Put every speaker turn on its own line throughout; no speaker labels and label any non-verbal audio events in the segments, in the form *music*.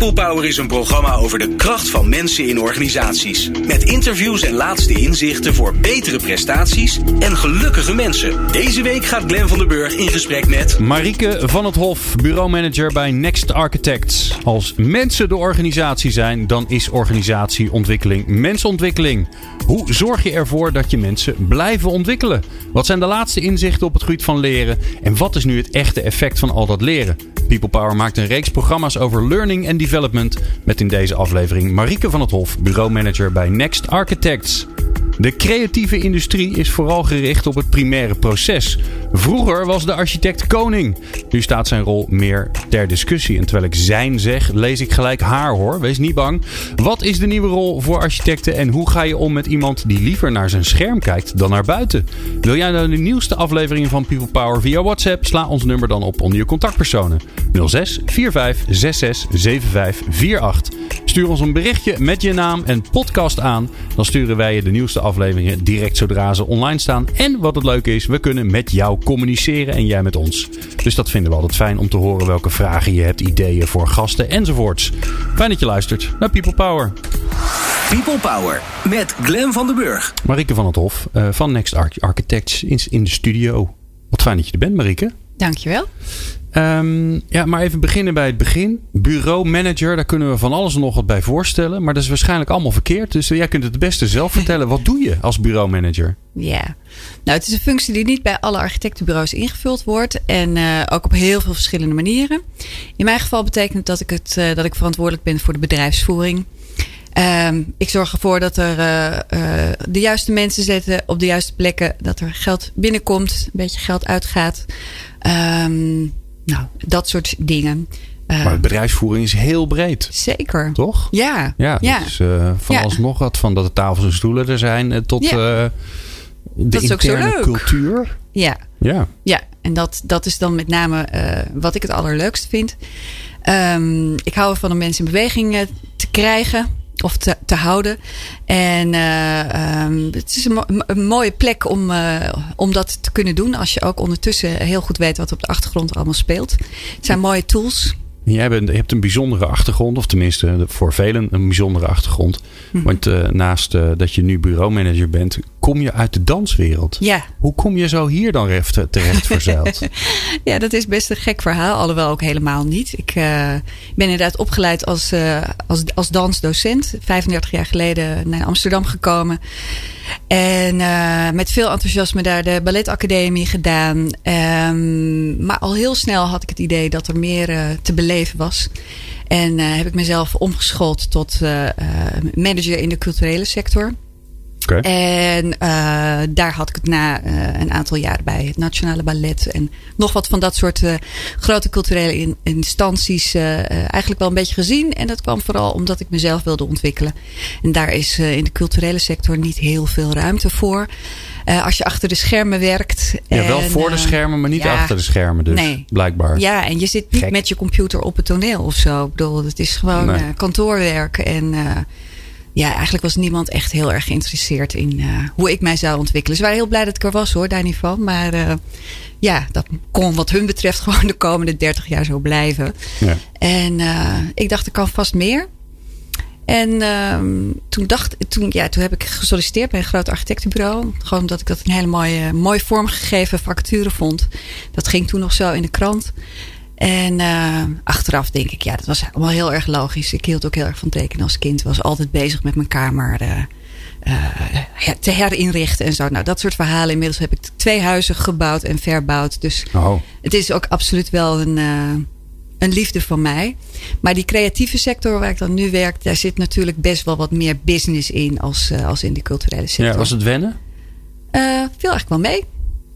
People Power is een programma over de kracht van mensen in organisaties. Met interviews en laatste inzichten voor betere prestaties en gelukkige mensen. Deze week gaat Glen van der Burg in gesprek met...
Marieke van het Hof, bureaumanager bij Next Architects. Als mensen de organisatie zijn, dan is organisatieontwikkeling mensontwikkeling. Hoe zorg je ervoor dat je mensen blijven ontwikkelen? Wat zijn de laatste inzichten op het gebied van leren? En wat is nu het echte effect van al dat leren? People Power maakt een reeks programma's over learning en development. Met in deze aflevering Marieke van het Hof, bureaumanager bij Next Architects. De creatieve industrie is vooral gericht op het primaire proces. Vroeger was de architect koning. Nu staat zijn rol meer ter discussie. En terwijl ik zijn zeg, lees ik gelijk haar hoor. Wees niet bang. Wat is de nieuwe rol voor architecten en hoe ga je om met iemand die liever naar zijn scherm kijkt dan naar buiten? Wil jij nou de nieuwste afleveringen van People Power via WhatsApp? Sla ons nummer dan op onder je contactpersonen. 06 45 66 75 48. Stuur ons een berichtje met je naam en podcast aan. Dan sturen wij je de nieuwste afleveringen direct zodra ze online staan. En wat het leuke is, we kunnen met jou communiceren en jij met ons. Dus dat vinden we altijd fijn om te horen welke vragen je hebt, ideeën voor gasten enzovoorts. Fijn dat je luistert naar People Power.
People Power met Glen van der Burg.
Marieke van het Hof uh, van Next Architects in, in de studio. Wat fijn dat je er bent, Marieke.
Dankjewel.
Um, ja, maar even beginnen bij het begin. Bureau manager, daar kunnen we van alles en nog wat bij voorstellen. Maar dat is waarschijnlijk allemaal verkeerd. Dus jij kunt het beste zelf vertellen. Wat doe je als bureaumanager?
Ja, nou het is een functie die niet bij alle architectenbureaus ingevuld wordt. En uh, ook op heel veel verschillende manieren. In mijn geval betekent dat ik, het, uh, dat ik verantwoordelijk ben voor de bedrijfsvoering. Um, ik zorg ervoor dat er uh, de juiste mensen zetten op de juiste plekken. Dat er geld binnenkomt, een beetje geld uitgaat. Um, nou, dat soort dingen.
Uh, maar bedrijfsvoering is heel breed.
Zeker.
Toch?
Ja.
Ja,
ja.
dus uh, van ja. alles nog wat. Van dat de tafels en stoelen er zijn tot ja. uh, de
dat is
interne
ook zo leuk.
cultuur.
Ja.
Ja.
Ja, en dat, dat is dan met name wat ik het allerleukst vind. Um, ik hou ervan om mensen in beweging te krijgen of te, te houden. En uh, um, het is een, mo een, mooie plek om, uh, om dat te kunnen doen. Als je ook ondertussen heel goed weet wat op de achtergrond allemaal speelt. Het zijn mooie tools.
Jij bent, je hebt een bijzondere achtergrond, of tenminste voor velen een bijzondere achtergrond.
Mhm.
Want uh, naast dat je nu bureaumanager bent, kom je uit de danswereld.
Ja.
Hoe kom je zo hier dan terecht, terecht verzeild? *laughs*
ja, dat is best een gek verhaal, alhoewel ook helemaal niet. Ik uh, ben inderdaad opgeleid als, uh, als, als dansdocent. 35 jaar geleden naar Amsterdam gekomen. En uh, met veel enthousiasme daar de balletacademie gedaan. Um, maar al heel snel had ik het idee dat er meer uh, te beleven was. En uh, heb ik mezelf omgeschoold tot manager in de culturele sector.
Okay.
En uh, daar had ik het na uh, een aantal jaar bij het Nationale Ballet en nog wat van dat soort uh, grote culturele in, instanties eigenlijk wel een beetje gezien. En dat kwam vooral omdat ik mezelf wilde ontwikkelen. En daar is in de culturele sector niet heel veel ruimte voor. als je achter de schermen werkt.
Ja,
en,
wel voor de schermen, maar niet
ja,
achter de schermen dus,
nee.
blijkbaar.
Ja, en je zit niet
Gek.
met je computer op het toneel of zo. Ik bedoel, het is gewoon
Nee.
kantoorwerk en ja, eigenlijk was niemand echt heel erg geïnteresseerd in uh, hoe ik mij zou ontwikkelen. Ze waren heel blij dat ik er was hoor, daar niet van. Maar uh, ja, dat kon wat hun betreft *laughs* gewoon de komende 30 jaar zo blijven.
Ja.
En uh, ik dacht, er kan vast meer. En toen, dacht, toen, ja, toen heb ik gesolliciteerd bij een groot architectenbureau. Gewoon omdat ik dat een hele mooie, mooi vormgegeven vacature vond. Dat ging toen nog zo in de krant. En uh, achteraf denk ik, ja, dat was allemaal heel erg logisch. Ik hield ook heel erg van tekenen als kind. Was altijd bezig met mijn kamer uh, uh, te herinrichten en zo. Nou, dat soort verhalen. Inmiddels heb ik twee huizen gebouwd en verbouwd. Dus
oh.
het is ook absoluut wel een, een liefde van mij. Maar die creatieve sector waar ik dan nu werk, daar zit natuurlijk best wel wat meer business in als, als in de culturele sector.
Ja, was het wennen?
viel eigenlijk wel mee.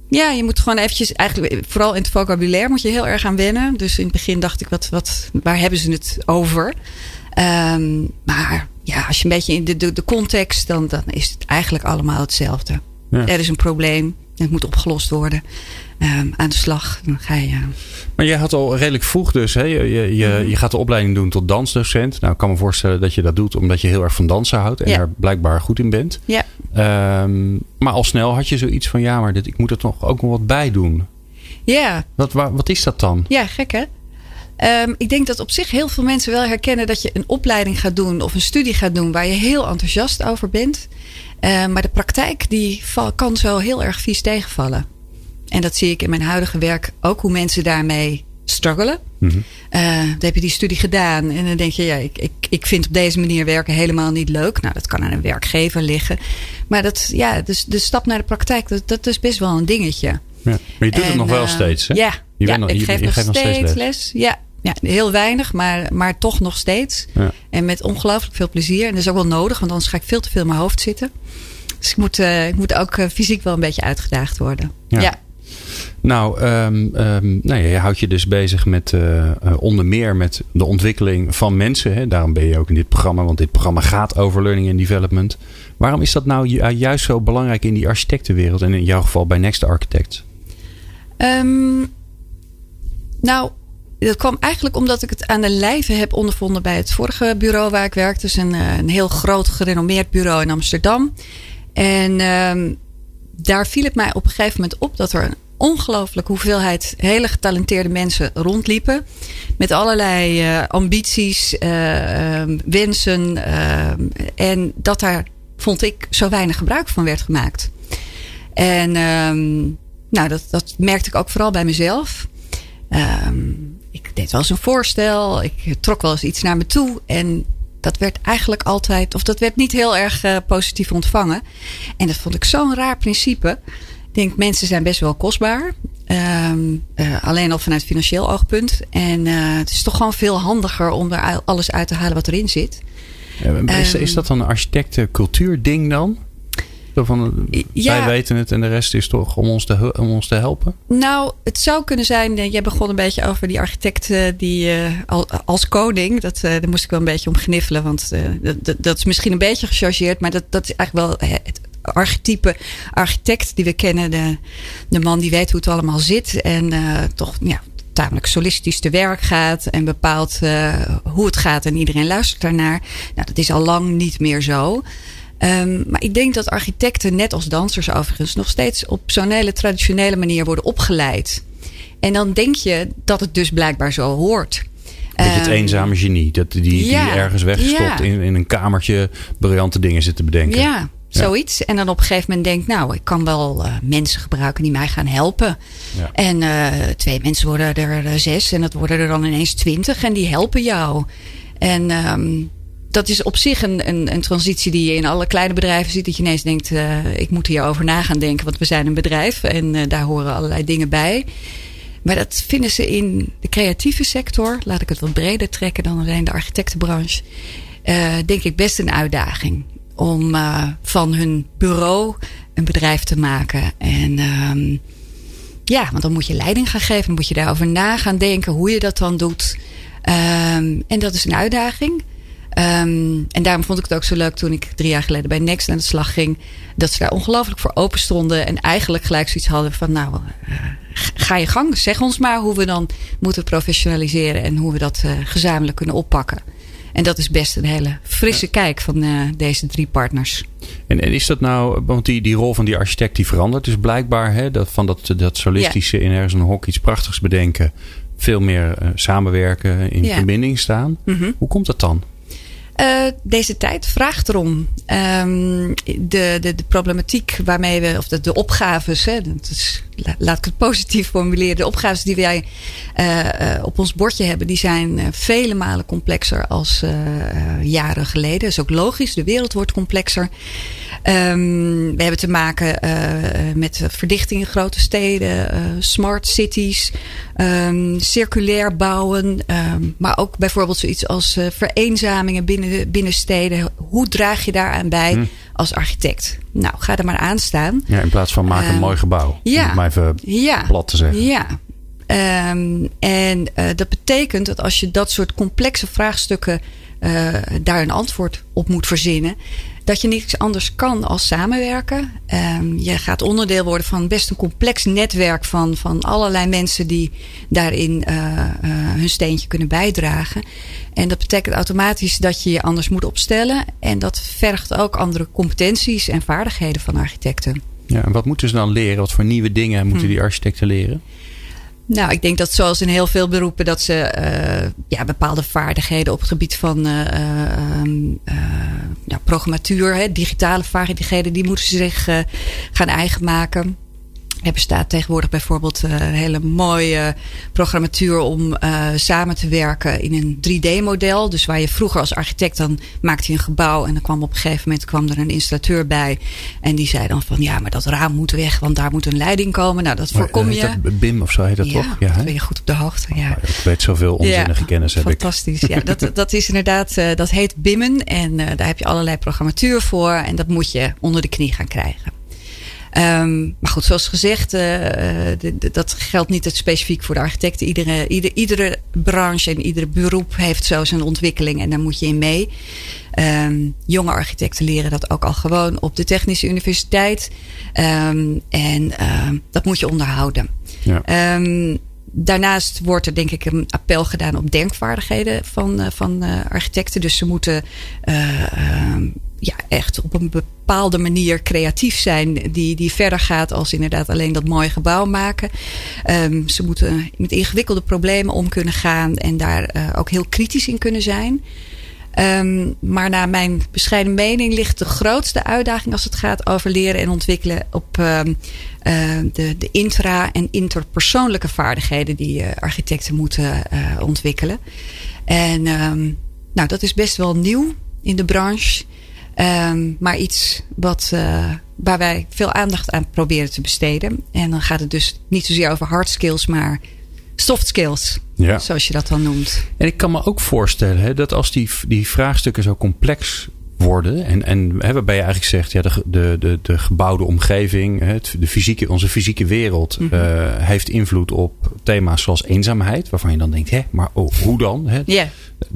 Ja, je moet gewoon eventjes, eigenlijk vooral in het vocabulaire moet je heel erg aan wennen. Dus in het begin dacht ik, wat, wat, waar hebben ze het over? Um, maar ja, als je een beetje in de, de, de context, dan, dan is het eigenlijk allemaal hetzelfde. Ja. Er is een probleem, Het moet opgelost worden. Ehm, aan de slag. Dan ga je.
Maar jij had al redelijk vroeg dus. Hè? Je, je, je,
Mhm.
je gaat de opleiding doen tot dansdocent. Nou, ik kan me voorstellen dat je dat doet omdat je heel erg van dansen houdt. En
Ja.
daar blijkbaar goed in bent.
Ja.
Ehm, maar al snel had je zoiets van... Ja, maar dit, ik moet er toch ook nog wat bij doen.
Ja,
Wat, wa- wat is dat dan?
Ja, gek hè? Ehm, ik denk dat op zich heel veel mensen wel herkennen dat je een opleiding gaat doen of een studie gaat doen waar je heel enthousiast over bent. Ehm, maar de praktijk die kan zo heel erg vies tegenvallen. En dat zie ik in mijn huidige werk ook hoe mensen daarmee struggelen.
Mhm.
Eh, dan heb je die studie gedaan en dan denk je, ja, ik, ik, ik vind op deze manier werken helemaal niet leuk. Nou, dat kan aan een werkgever liggen. Maar dat, ja, dus de stap naar de praktijk, dat, dat is best wel een dingetje.
Ja. Maar je doet het nog wel
eh,
steeds, hè?
Ja,
Je
ja
nog-
ik
je-
geef
je
nog,
geeft nog
steeds,
steeds
les. Ja, ja, heel weinig, maar, maar toch nog steeds.
Ja.
En met ongelooflijk veel plezier. En dat is ook wel nodig, want anders ga ik veel te veel in mijn hoofd zitten. Dus ik moet, eh, ik moet ook eh, fysiek wel een beetje uitgedaagd worden.
Ja.
Ja,
Nou, ehm, ehm, nou ja, je houdt je dus bezig met eh, onder meer met de ontwikkeling van mensen. Hè? Daarom ben je ook in dit programma, want dit programma gaat over learning and development. Waarom is dat nou ju- juist zo belangrijk in die architectenwereld en in jouw geval bij Next Architects?
Ehm, nou, dat kwam eigenlijk omdat ik het aan de lijve heb ondervonden bij het vorige bureau waar ik werkte. Dus een, eh, een heel groot gerenommeerd bureau in Amsterdam. En ehm, daar viel het mij op een gegeven moment op dat er een ongelooflijke hoeveelheid hele getalenteerde mensen rondliepen. Met allerlei eh, ambities, ehm, wensen. ehm, en dat daar, vond ik, zo weinig gebruik van werd gemaakt. En nou, dat, dat merkte ik ook vooral bij mezelf. Ehm, ik deed wel eens een voorstel. Ik trok wel eens iets naar me toe. En dat werd eigenlijk altijd, of dat werd niet heel erg eh, positief ontvangen. En dat vond ik zo'n raar principe. Ik denk, mensen zijn best wel kostbaar. Eh, alleen al vanuit financieel oogpunt. En eh, het is toch gewoon veel handiger om er alles uit te halen wat erin zit.
Eh, Is,
Ehm.
is dat dan een architectencultuur ding dan? Van,
Ja.
Wij weten het en de rest is toch om ons te, om ons te helpen?
Nou, het zou kunnen zijn. eh, Jij begon een beetje over die architect eh, die eh, al- als koning. Dat, daar moest ik wel een beetje om gniffelen. Want dat, dat, is misschien een beetje gechargeerd. Maar dat, dat is eigenlijk wel het archetype architect die we kennen. De, de man die weet hoe het allemaal zit. En toch ja, tamelijk solistisch te werk gaat. En bepaalt hoe het gaat. En iedereen luistert daarnaar. Nou, dat is al lang niet meer zo. Ehm, maar ik denk dat architecten, net als dansers overigens, nog steeds op zo'n hele traditionele manier worden opgeleid. En dan denk je dat het dus blijkbaar zo hoort.
Beetje het
Ehm,
eenzame genie. Dat, die, die ergens weggestopt
ja.
in, in een kamertje briljante dingen zit te bedenken.
Ja, zoiets. En dan op een gegeven moment denkt, nou, ik kan wel eh, mensen gebruiken die mij gaan helpen.
Ja.
En eh, twee mensen worden er eh, zes en dat worden er dan ineens twintig en die helpen jou. En ehm, dat is op zich een, een, een transitie die je in alle kleine bedrijven ziet. Dat je ineens denkt, eh, ik moet hierover na gaan denken, want we zijn een bedrijf en eh, daar horen allerlei dingen bij. Maar dat vinden ze in de creatieve sector, laat ik het wat breder trekken dan alleen de architectenbranche, eh, denk ik best een uitdaging. Om van hun bureau een bedrijf te maken. En ehm, ja, want dan moet je leiding gaan geven. Moet je daarover na gaan denken hoe je dat dan doet. Ehm, en dat is een uitdaging. Ehm, en daarom vond ik het ook zo leuk toen ik drie jaar geleden bij Next aan de slag ging. Dat ze daar ongelooflijk voor open stonden. En eigenlijk gelijk zoiets hadden van nou, eh, ga je gang. Zeg ons maar hoe we dan moeten professionaliseren. En hoe we dat eh, gezamenlijk kunnen oppakken. En dat is best een hele frisse kijk van eh, deze drie partners.
En, en is dat nou, want die, die rol van die architect die verandert dus blijkbaar. Hè, dat, van dat, dat solistische in ergens een hok iets prachtigs bedenken. Veel meer samenwerken, in verbinding staan.
Mhm.
Hoe komt dat dan?
Eh, deze tijd vraagt erom. Ehm, de, de, de problematiek waarmee we, of de, de opgaves, hè, dat is, laat ik het positief formuleren. De opgaves die wij eh, eh, op ons bordje hebben, die zijn eh, vele malen complexer als jaren geleden. Dat is ook logisch, de wereld wordt complexer. Ehm, we hebben te maken met verdichting in grote steden, smart cities, ehm, circulair bouwen, ehm, maar ook bijvoorbeeld zoiets als vereenzamingen binnen, binnen steden. Hoe draag je daaraan bij
Hm.
Als architect? Nou, ga er maar aan staan.
Ja, in plaats van maak een
Eh,
mooi gebouw.
ja.
Om het maar even
Ja.
plat te zeggen.
Ja. Ehm, en eh, dat betekent dat als je dat soort complexe vraagstukken eh, daar een antwoord op moet verzinnen, dat je niks anders kan als samenwerken. Um, je gaat onderdeel worden van best een complex netwerk van, van allerlei mensen die daarin uh, uh, hun steentje kunnen bijdragen. En dat betekent automatisch dat je je anders moet opstellen. En dat vergt ook andere competenties en vaardigheden van architecten.
Ja, en wat moeten ze dan leren? Wat voor nieuwe dingen moeten hm. die architecten leren?
Nou, ik denk dat zoals in heel veel beroepen dat ze uh, ja, bepaalde vaardigheden op het gebied van uh, ja, programmatuur, hè, digitale vaardigheden, die moeten ze zich gaan eigen maken. Er bestaat tegenwoordig bijvoorbeeld uh, een hele mooie programmatuur om uh, samen te werken in een 3D-model. Dus waar je vroeger als architect dan maakte je een gebouw en dan kwam op een gegeven moment kwam er een installateur bij. En die zei dan van ja, maar dat raam moet weg, want daar moet een leiding komen. Nou, dat voorkom je.
Dat BIM of zo heet dat
ja,
toch?
Ja, dat ben je goed op de hoogte. Ja.
ik weet zoveel onzinnige ja, kennis heb
fantastisch. ik. Fantastisch. Ja, dat, *laughs* dat is inderdaad, uh, dat heet BIMmen. En daar heb je allerlei programmatuur voor. En dat moet je onder de knie gaan krijgen. Um, maar goed, zoals gezegd, uh, de, de, dat geldt niet het specifiek voor de architecten. Iedere, ieder, iedere branche en iedere beroep heeft zo zijn ontwikkeling en daar moet je in mee. Um, jonge architecten leren dat ook al gewoon op de Technische Universiteit. Um, en dat moet je onderhouden. Ja. Daarnaast wordt er denk ik een appel gedaan op denkvaardigheden van, uh, van architecten. Dus ze moeten uh, ja, echt op een bepaalde manier creatief zijn. Die, die verder gaat als inderdaad alleen dat mooie gebouw maken. Um, ze moeten met ingewikkelde problemen om kunnen gaan. En daar uh, ook heel kritisch in kunnen zijn. Um, maar naar mijn bescheiden mening ligt de grootste uitdaging als het gaat over leren en ontwikkelen op um, uh, de, de intra- en interpersoonlijke vaardigheden die uh, architecten moeten ontwikkelen. En nou, dat is best wel nieuw in de branche. Um, maar iets wat, uh, waar wij veel aandacht aan proberen te besteden. En dan gaat het dus niet zozeer over hard skills, maar soft skills. Ja. Zoals je dat dan noemt.
En ik kan me ook voorstellen hè, dat als die, die vraagstukken zo complex worden. En, en hè, waarbij je eigenlijk zegt, ja, de, de, de, de gebouwde omgeving, het, de fysieke, onze fysieke wereld, mm -hmm. uh, heeft invloed op thema's zoals eenzaamheid. Waarvan je dan denkt, hè, maar oh, hoe dan? Hè?
Yeah.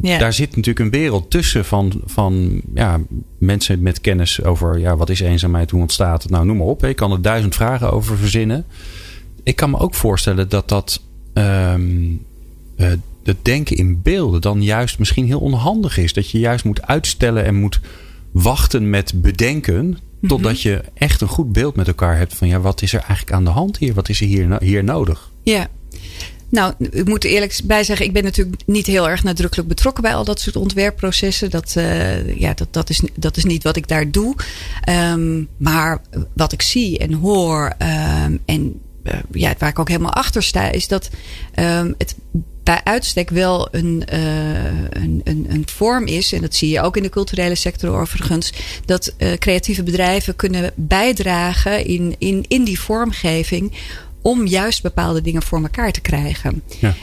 Yeah.
Daar zit natuurlijk een wereld tussen van, van ja, mensen met kennis over ja, wat is eenzaamheid, hoe ontstaat het. Nou, noem maar op. Hè. Je kan er duizend vragen over verzinnen. Ik kan me ook voorstellen dat dat. Um, uh, het denken in beelden dan juist misschien heel onhandig is. Dat je juist moet uitstellen en moet wachten met bedenken. Totdat je echt een goed beeld met elkaar hebt van ja, wat is er eigenlijk aan de hand hier? Wat is er hier, hier nodig?
Ja. Nou, ik moet eerlijk bij zeggen, ik ben natuurlijk niet heel erg nadrukkelijk betrokken bij al dat soort ontwerpprocessen. Dat, uh, ja, dat, dat, is, dat is niet wat ik daar doe. Um, maar wat ik zie en hoor um, en uh, ja, waar ik ook helemaal achter sta, is dat um, het bij uitstek wel een, uh, een, een, een, vorm is, en dat zie je ook in de culturele sector overigens, dat uh, creatieve bedrijven kunnen bijdragen in, in, in die vormgeving om juist bepaalde dingen voor elkaar te krijgen. Ja.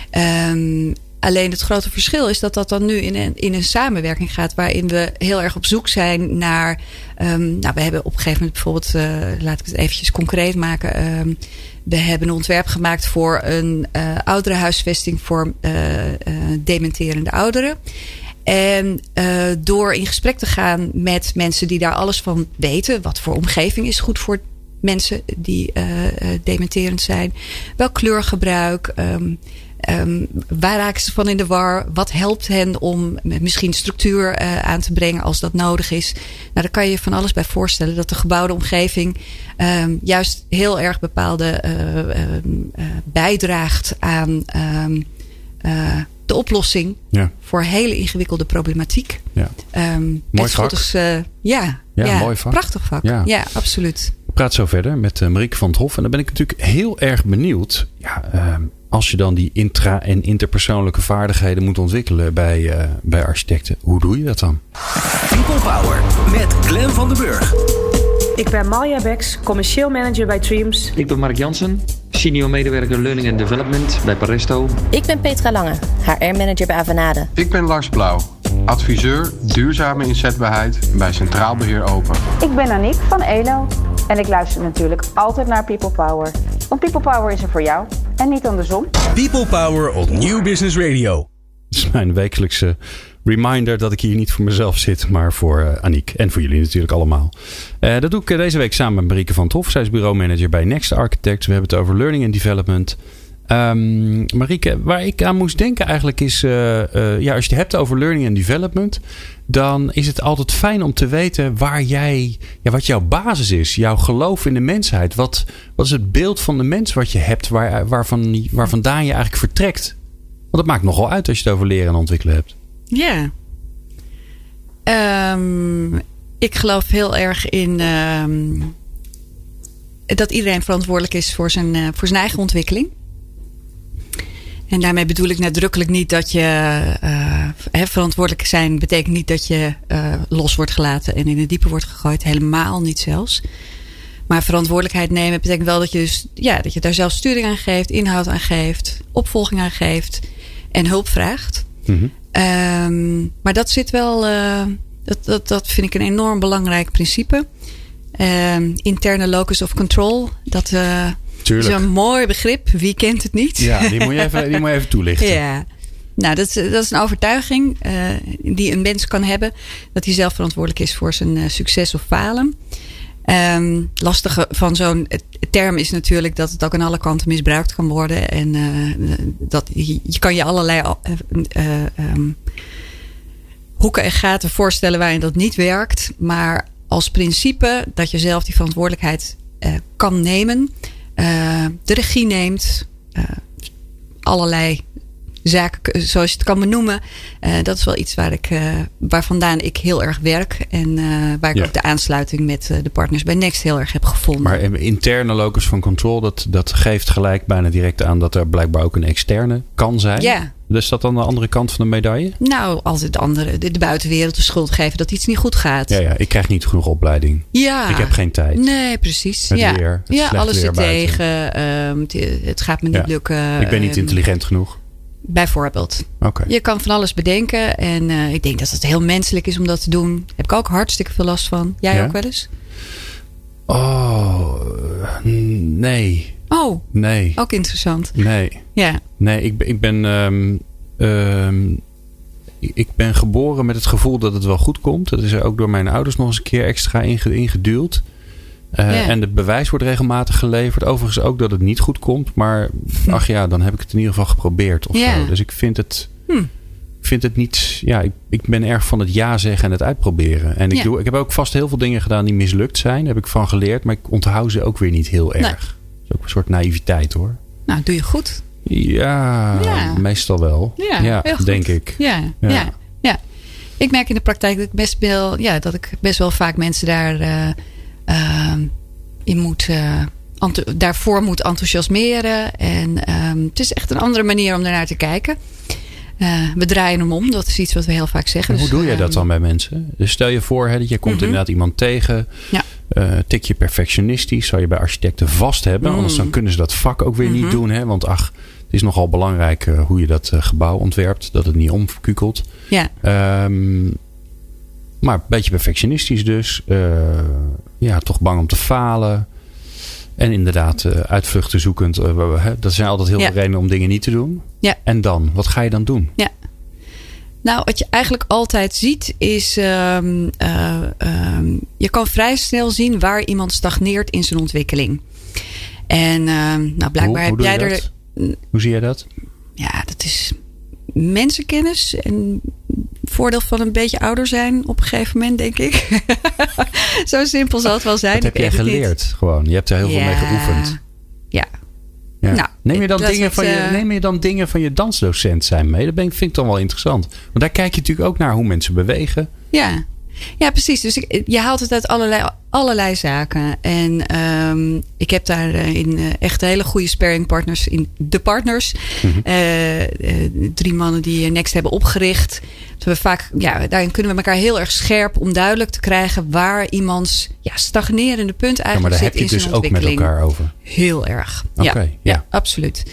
Um, Alleen het grote verschil is dat dat dan nu in een, in een samenwerking gaat. Waarin we heel erg op zoek zijn naar. Um, nou, we hebben op een gegeven moment bijvoorbeeld. Uh, laat ik het eventjes concreet maken. Um, we hebben een ontwerp gemaakt voor een uh, ouderenhuisvesting voor uh, dementerende ouderen. En door in gesprek te gaan met mensen die daar alles van weten. Wat voor omgeving is goed voor mensen die dementerend zijn. Welk kleurgebruik. Um, Um, waar raken ze van in de war? Wat helpt hen om misschien structuur uh, aan te brengen als dat nodig is? Nou, daar kan je van alles bij voorstellen. Dat de gebouwde omgeving um, juist heel erg bepaalde uh, uh, bijdraagt aan um, de oplossing ja. voor hele ingewikkelde problematiek.
Ja. mooi vak.
Is, ja, ja, ja, mooi vak. prachtig vak. Ja, ja absoluut.
Ik praat zo verder met Marieke van het Hof. En dan ben ik natuurlijk heel erg benieuwd. Ja, als je dan die intra- en interpersoonlijke vaardigheden moet ontwikkelen bij, uh, bij architecten, hoe doe je dat dan?
People Power met Glen van den Burg.
Ik ben Malja Beks, commercieel manager bij Dreams.
Ik ben Mark Jansen, senior medewerker Learning and Development bij Paresto.
Ik ben Petra Lange, HR-manager bij Avanade.
Ik ben Lars Blauw, adviseur duurzame inzetbaarheid bij Centraal Beheer Open.
Ik ben Aniek van ELO en ik luister natuurlijk altijd naar People Power. Want People Power is er voor jou en niet andersom.
People Power op New Business Radio.
Dat is mijn wekelijkse reminder dat ik hier niet voor mezelf zit, maar voor uh, Aniek. En voor jullie natuurlijk allemaal. Uh, dat doe ik deze week samen met Marieke van Tof. Zij is bureaumanager bij Next Architects. We hebben het over learning and development. Um, Marieke, waar ik aan moest denken eigenlijk is... Uh, ja, als je het hebt over learning and development... dan is het altijd fijn om te weten waar jij... Ja, wat jouw basis is. Jouw geloof in de mensheid. Wat, wat is het beeld van de mens wat je hebt... Waar, waarvan, waar vandaan je eigenlijk vertrekt? Want dat maakt nogal uit als je het over leren en ontwikkelen hebt.
Ja. Um, ik geloof heel erg in um, dat iedereen verantwoordelijk is voor zijn, uh, voor zijn eigen ontwikkeling. En daarmee bedoel ik nadrukkelijk niet dat je uh, verantwoordelijk zijn betekent niet dat je uh, los wordt gelaten en in het diepe wordt gegooid. Helemaal niet zelfs. Maar verantwoordelijkheid nemen betekent wel dat je, dus, ja, dat je daar zelf sturing aan geeft, inhoud aan geeft, opvolging aan geeft en hulp vraagt. Mm -hmm. um, maar dat zit wel, uh, dat, dat, dat vind ik een enorm belangrijk principe. Um, interne locus of control, dat
Tuurlijk.
is een mooi begrip. Wie kent het niet?
Ja, die moet je even, die moet je even toelichten. *laughs*
ja. Nou, dat is, dat is een overtuiging uh, die een mens kan hebben. Dat hij zelf verantwoordelijk is voor zijn uh, succes of falen. Um, lastige van zo'n term is natuurlijk dat het ook aan alle kanten misbruikt kan worden. En uh, dat, je, je, kan je allerlei um, hoeken en gaten voorstellen waarin dat niet werkt. Maar als principe dat je zelf die verantwoordelijkheid kan nemen. De regie neemt. allerlei zaken, zoals je het kan benoemen. Uh, dat is wel iets waar, ik, uh, waar vandaan ik heel erg werk. En uh, waar ik ja. ook de aansluiting met de partners bij Next heel erg heb gevonden.
Maar interne locus van control, dat, dat geeft gelijk bijna direct aan dat er blijkbaar ook een externe kan zijn.
Ja.
Dus dat aan de andere kant van de medaille?
Nou, altijd de andere, de, buitenwereld de schuld geven dat iets niet goed gaat.
Ja, ja, ik krijg niet genoeg opleiding.
Ja.
Ik heb geen tijd.
Nee, precies.
Het
ja,
weer, het
ja alles zit tegen. Um, het, het, gaat me niet
ja.
lukken.
Ik ben niet
um,
intelligent genoeg.
Bijvoorbeeld.
Okay.
Je kan van alles bedenken. En uh, ik denk dat het heel menselijk is om dat te doen. Heb ik ook hartstikke veel last van. Jij
ja?
ook wel eens?
Oh, nee.
Oh,
nee.
Ook interessant.
Nee.
Ja.
Nee, ik, ik ben. Um, um, ik ben geboren met het gevoel dat het wel goed komt. Dat is er ook door mijn ouders nog eens een keer extra ingeduwd. Uh, yeah. En het bewijs wordt regelmatig geleverd. Overigens ook dat het niet goed komt. Maar ach ja, dan heb ik het in ieder geval geprobeerd. Of zo. Dus ik vind het,
hm.
ik vind het niet. Ja, ik, ik, ben erg van het ja zeggen en het uitproberen. En ik,
Ja.
doe, ik heb ook vast heel veel dingen gedaan die mislukt zijn. Daar heb ik van geleerd. Maar ik onthoud ze ook weer niet heel erg.
Nee.
Dat is ook een soort naïviteit hoor.
Nou, doe je goed.
Ja, meestal wel.
Ja,
denk ik.
Ja,
Ja.
ja. ja, Ik merk in de praktijk dat ik best wel, ja, dat ik best wel vaak mensen daar uh, uh, in moet, uh, daarvoor moet enthousiasmeren. En um, het is echt een andere manier om daarnaar te kijken. Uh, we draaien hem om. Dat is iets wat we heel vaak zeggen.
En hoe
Dus,
doe je dat
um,
dan bij mensen? Dus stel je voor hè, dat je komt
Mhm.
inderdaad iemand tegen.
Ja.
Uh, tik je perfectionistisch. Zou je bij architecten vast hebben.
Mm.
Anders dan kunnen ze dat vak ook weer niet
Mhm.
doen. Hè? Want ach, het is nogal belangrijk hoe je dat gebouw ontwerpt. Dat het niet omkukelt.
Ja.
Um, maar een beetje perfectionistisch dus. Ja, toch bang om te falen. En inderdaad, uh, uitvluchten zoekend. Hè, dat zijn altijd heel
Ja.
veel redenen om dingen niet te doen.
Ja.
En dan? Wat ga je dan doen?
Ja. Nou, wat je eigenlijk altijd ziet is. Um, uh, um, je kan vrij snel zien waar iemand stagneert in zijn ontwikkeling. En um, nou, blijkbaar
hoe,
heb
hoe
jij
je
er.
dat? Hoe zie jij dat?
Ja, dat is mensenkennis. En voordeel van een beetje ouder zijn op een gegeven moment, denk ik. *laughs* Zo simpel zal het wel zijn.
Dat heb jij
niet.
geleerd gewoon. Je hebt er heel veel mee geoefend.
Ja.
Ja.
Nou,
neem, je dan dingen van je,
eh,
neem je dan dingen van je dansdocent zijn mee? Dat vind ik dan wel interessant. Want daar kijk je natuurlijk ook naar hoe mensen bewegen.
Ja. Ja, precies. Dus ik, je haalt het uit allerlei, allerlei zaken. En um, ik heb daarin uh, echt hele goede sparringpartners in de partners.
Mhm.
Uh, uh, drie mannen die Next hebben opgericht. Dat we vaak, ja, daarin kunnen we elkaar heel erg scherp om duidelijk te krijgen waar iemands ja, stagnerende punt
Ja, maar
eigenlijk
daar heb je
in
het dus ook met elkaar over.
Heel erg.
Oké,
ja,
ja.
ja, absoluut.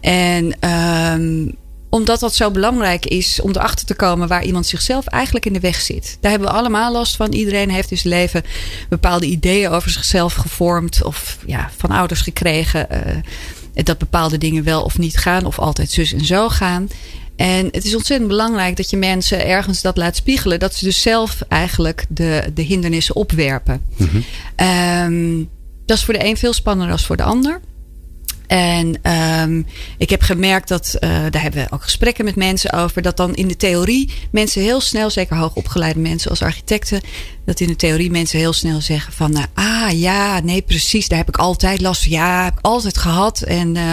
En um, omdat dat zo belangrijk is om erachter te komen waar iemand zichzelf eigenlijk in de weg zit. Daar hebben we allemaal last van. Iedereen heeft in zijn leven bepaalde ideeën over zichzelf gevormd of ja, van ouders gekregen. Uh, dat bepaalde dingen wel of niet gaan of altijd zus en zo gaan. En het is ontzettend belangrijk dat je mensen ergens dat laat spiegelen. Dat ze dus zelf eigenlijk de, de hindernissen opwerpen. Ehm, dat is voor de een veel spannender dan voor de ander. En um, ik heb gemerkt dat, uh, daar hebben we ook gesprekken met mensen over, dat dan in de theorie mensen heel snel, zeker hoogopgeleide mensen als architecten, dat in de theorie mensen heel snel zeggen van, uh, ah ja, nee precies, daar heb ik altijd last van, ja, heb ik altijd gehad en uh,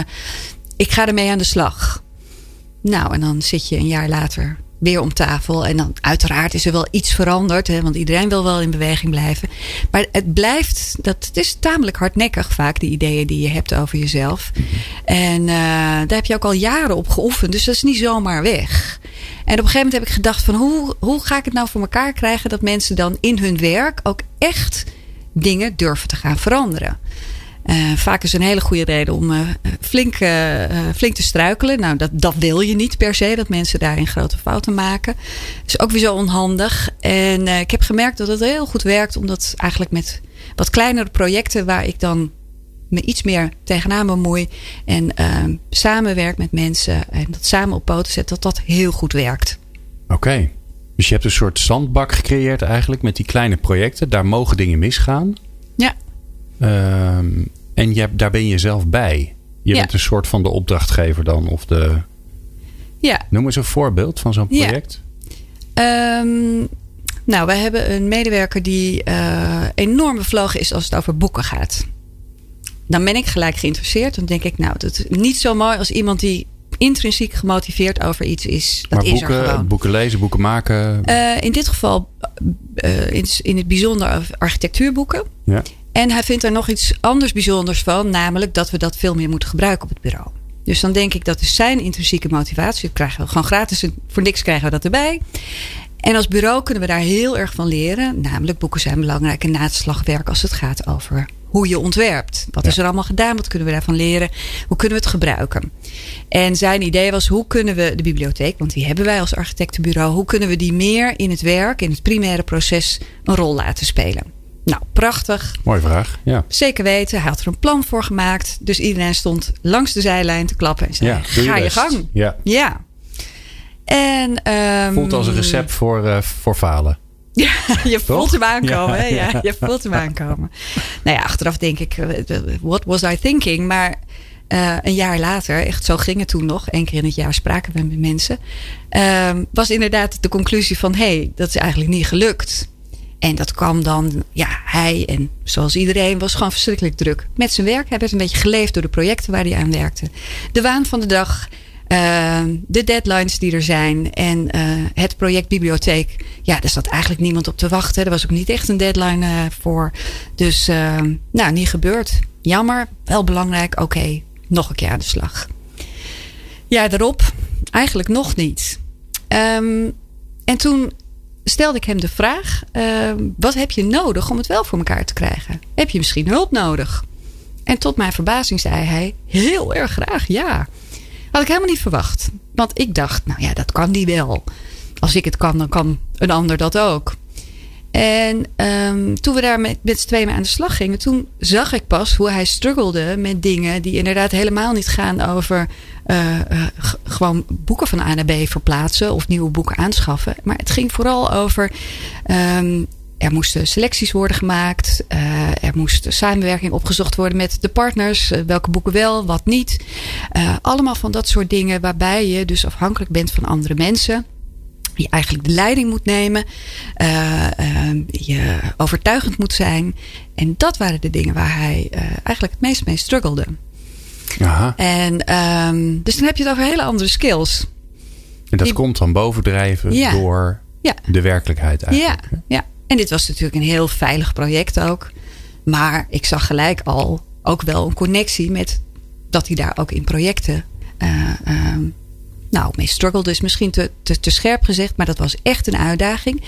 ik ga ermee aan de slag. Nou, en dan zit je een jaar later weer om tafel. En dan uiteraard is er wel iets veranderd. Hè, want iedereen wil wel in beweging blijven. Maar het blijft, dat, het is tamelijk hardnekkig vaak, die ideeën die je hebt over jezelf. En uh, daar heb je ook al jaren op geoefend. Dus dat is niet zomaar weg. En op een gegeven moment heb ik gedacht van hoe, hoe ga ik het nou voor elkaar krijgen dat mensen dan in hun werk ook echt dingen durven te gaan veranderen. Uh, vaak is een hele goede reden om uh, flink, uh, flink te struikelen. Nou, dat, dat wil je niet per se, dat mensen daarin grote fouten maken. Dat is ook weer zo onhandig. En ik heb gemerkt dat het heel goed werkt, omdat eigenlijk met wat kleinere projecten waar ik dan me iets meer tegenaan bemoei en samenwerk met mensen en dat samen op poten zet, dat dat heel goed werkt.
Oké. Okay. Dus je hebt een soort zandbak gecreëerd eigenlijk met die kleine projecten. Daar mogen dingen misgaan.
Ja.
Um, en je, daar ben je zelf bij. Je
ja.
bent een soort van de opdrachtgever dan. Of de...
Ja.
Noem eens een voorbeeld van zo'n project.
Ja. Um, nou, wij hebben een medewerker die uh, enorm bevlogen is als het over boeken gaat. Dan ben ik gelijk geïnteresseerd. Dan denk ik, nou, dat is niet zo mooi als iemand die intrinsiek gemotiveerd over iets is. Dat
maar
is
boeken,
er gewoon.
boeken lezen, boeken maken.
Uh, in dit geval uh, in, in het bijzonder architectuurboeken.
Ja.
En hij vindt er nog iets anders bijzonders van, namelijk dat we dat veel meer moeten gebruiken op het bureau. Dus dan denk ik dat is zijn intrinsieke motivatie. Dat krijgen we gewoon gratis, voor niks krijgen we dat erbij. En als bureau kunnen we daar heel erg van leren. Namelijk, boeken zijn belangrijk in naadslagwerk als het gaat over hoe je ontwerpt. Wat ja. is er allemaal gedaan? Wat kunnen we daarvan leren? Hoe kunnen we het gebruiken? En zijn idee was, hoe kunnen we de bibliotheek, want die hebben wij als architectenbureau, hoe kunnen we die meer in het werk, in het primaire proces, een rol laten spelen? Nou, prachtig.
Mooie vraag. Ja.
Zeker weten. Hij had er een plan voor gemaakt. Dus iedereen stond langs de zijlijn te klappen en zei:
ja,
Ga je,
best.
gang.
Ja.
ja. En, um,
Voelt als een recept voor, uh, voor falen. *laughs*
Ja, je voelt hem aankomen.
Ja,
hè? Ja, *laughs*
ja.
je voelt hem aankomen. Nou ja, achteraf denk ik, uh, what was I thinking? Maar uh, een jaar later, echt zo ging het toen nog. Eén keer in het jaar spraken we met mensen. Uh, was inderdaad de conclusie van, hé, hey, dat is eigenlijk niet gelukt. En dat kwam dan, ja, hij en zoals iedereen was gewoon verschrikkelijk druk met zijn werk. Hij werd een beetje geleefd door de projecten waar hij aan werkte. De waan van de dag, uh, de deadlines die er zijn en uh, het project bibliotheek. Ja, daar zat eigenlijk niemand op te wachten. Er was ook niet echt een deadline uh, voor. Dus, nou, niet gebeurd. Jammer, wel belangrijk. Oké, nog een keer aan de slag. Ja, daarop eigenlijk nog niet. Um, en toen stelde ik hem de vraag: uh, wat heb je nodig om het wel voor elkaar te krijgen? Heb je misschien hulp nodig? En tot mijn verbazing zei hij: heel erg graag ja. Had ik helemaal niet verwacht. Want ik dacht: nou ja, dat kan die wel. Als ik het kan, dan kan een ander dat ook. En um, toen we daar met, met z'n tweeën aan de slag gingen, toen zag ik pas hoe hij struggelde met dingen die inderdaad helemaal niet gaan over uh, uh, gewoon boeken van A naar B verplaatsen of nieuwe boeken aanschaffen. Maar het ging vooral over. Um, er moesten selecties worden gemaakt. Uh, er moest samenwerking opgezocht worden met de partners. Welke boeken wel, wat niet. Allemaal van dat soort dingen waarbij je dus afhankelijk bent van andere mensen je eigenlijk de leiding moet nemen. Uh, uh, je overtuigend moet zijn. En dat waren de dingen waar hij uh, eigenlijk het meest mee struggelde.
Aha.
En um, dus dan heb je het over hele andere skills.
En dat Die, komt dan bovendrijven
ja,
door
ja.
de werkelijkheid eigenlijk.
Ja, ja, en dit was natuurlijk een heel veilig project ook. Maar ik zag gelijk al ook wel een connectie met dat hij daar ook in projecten um, nou, mee struggelde is misschien te, te, te, scherp gezegd, maar dat was echt een uitdaging.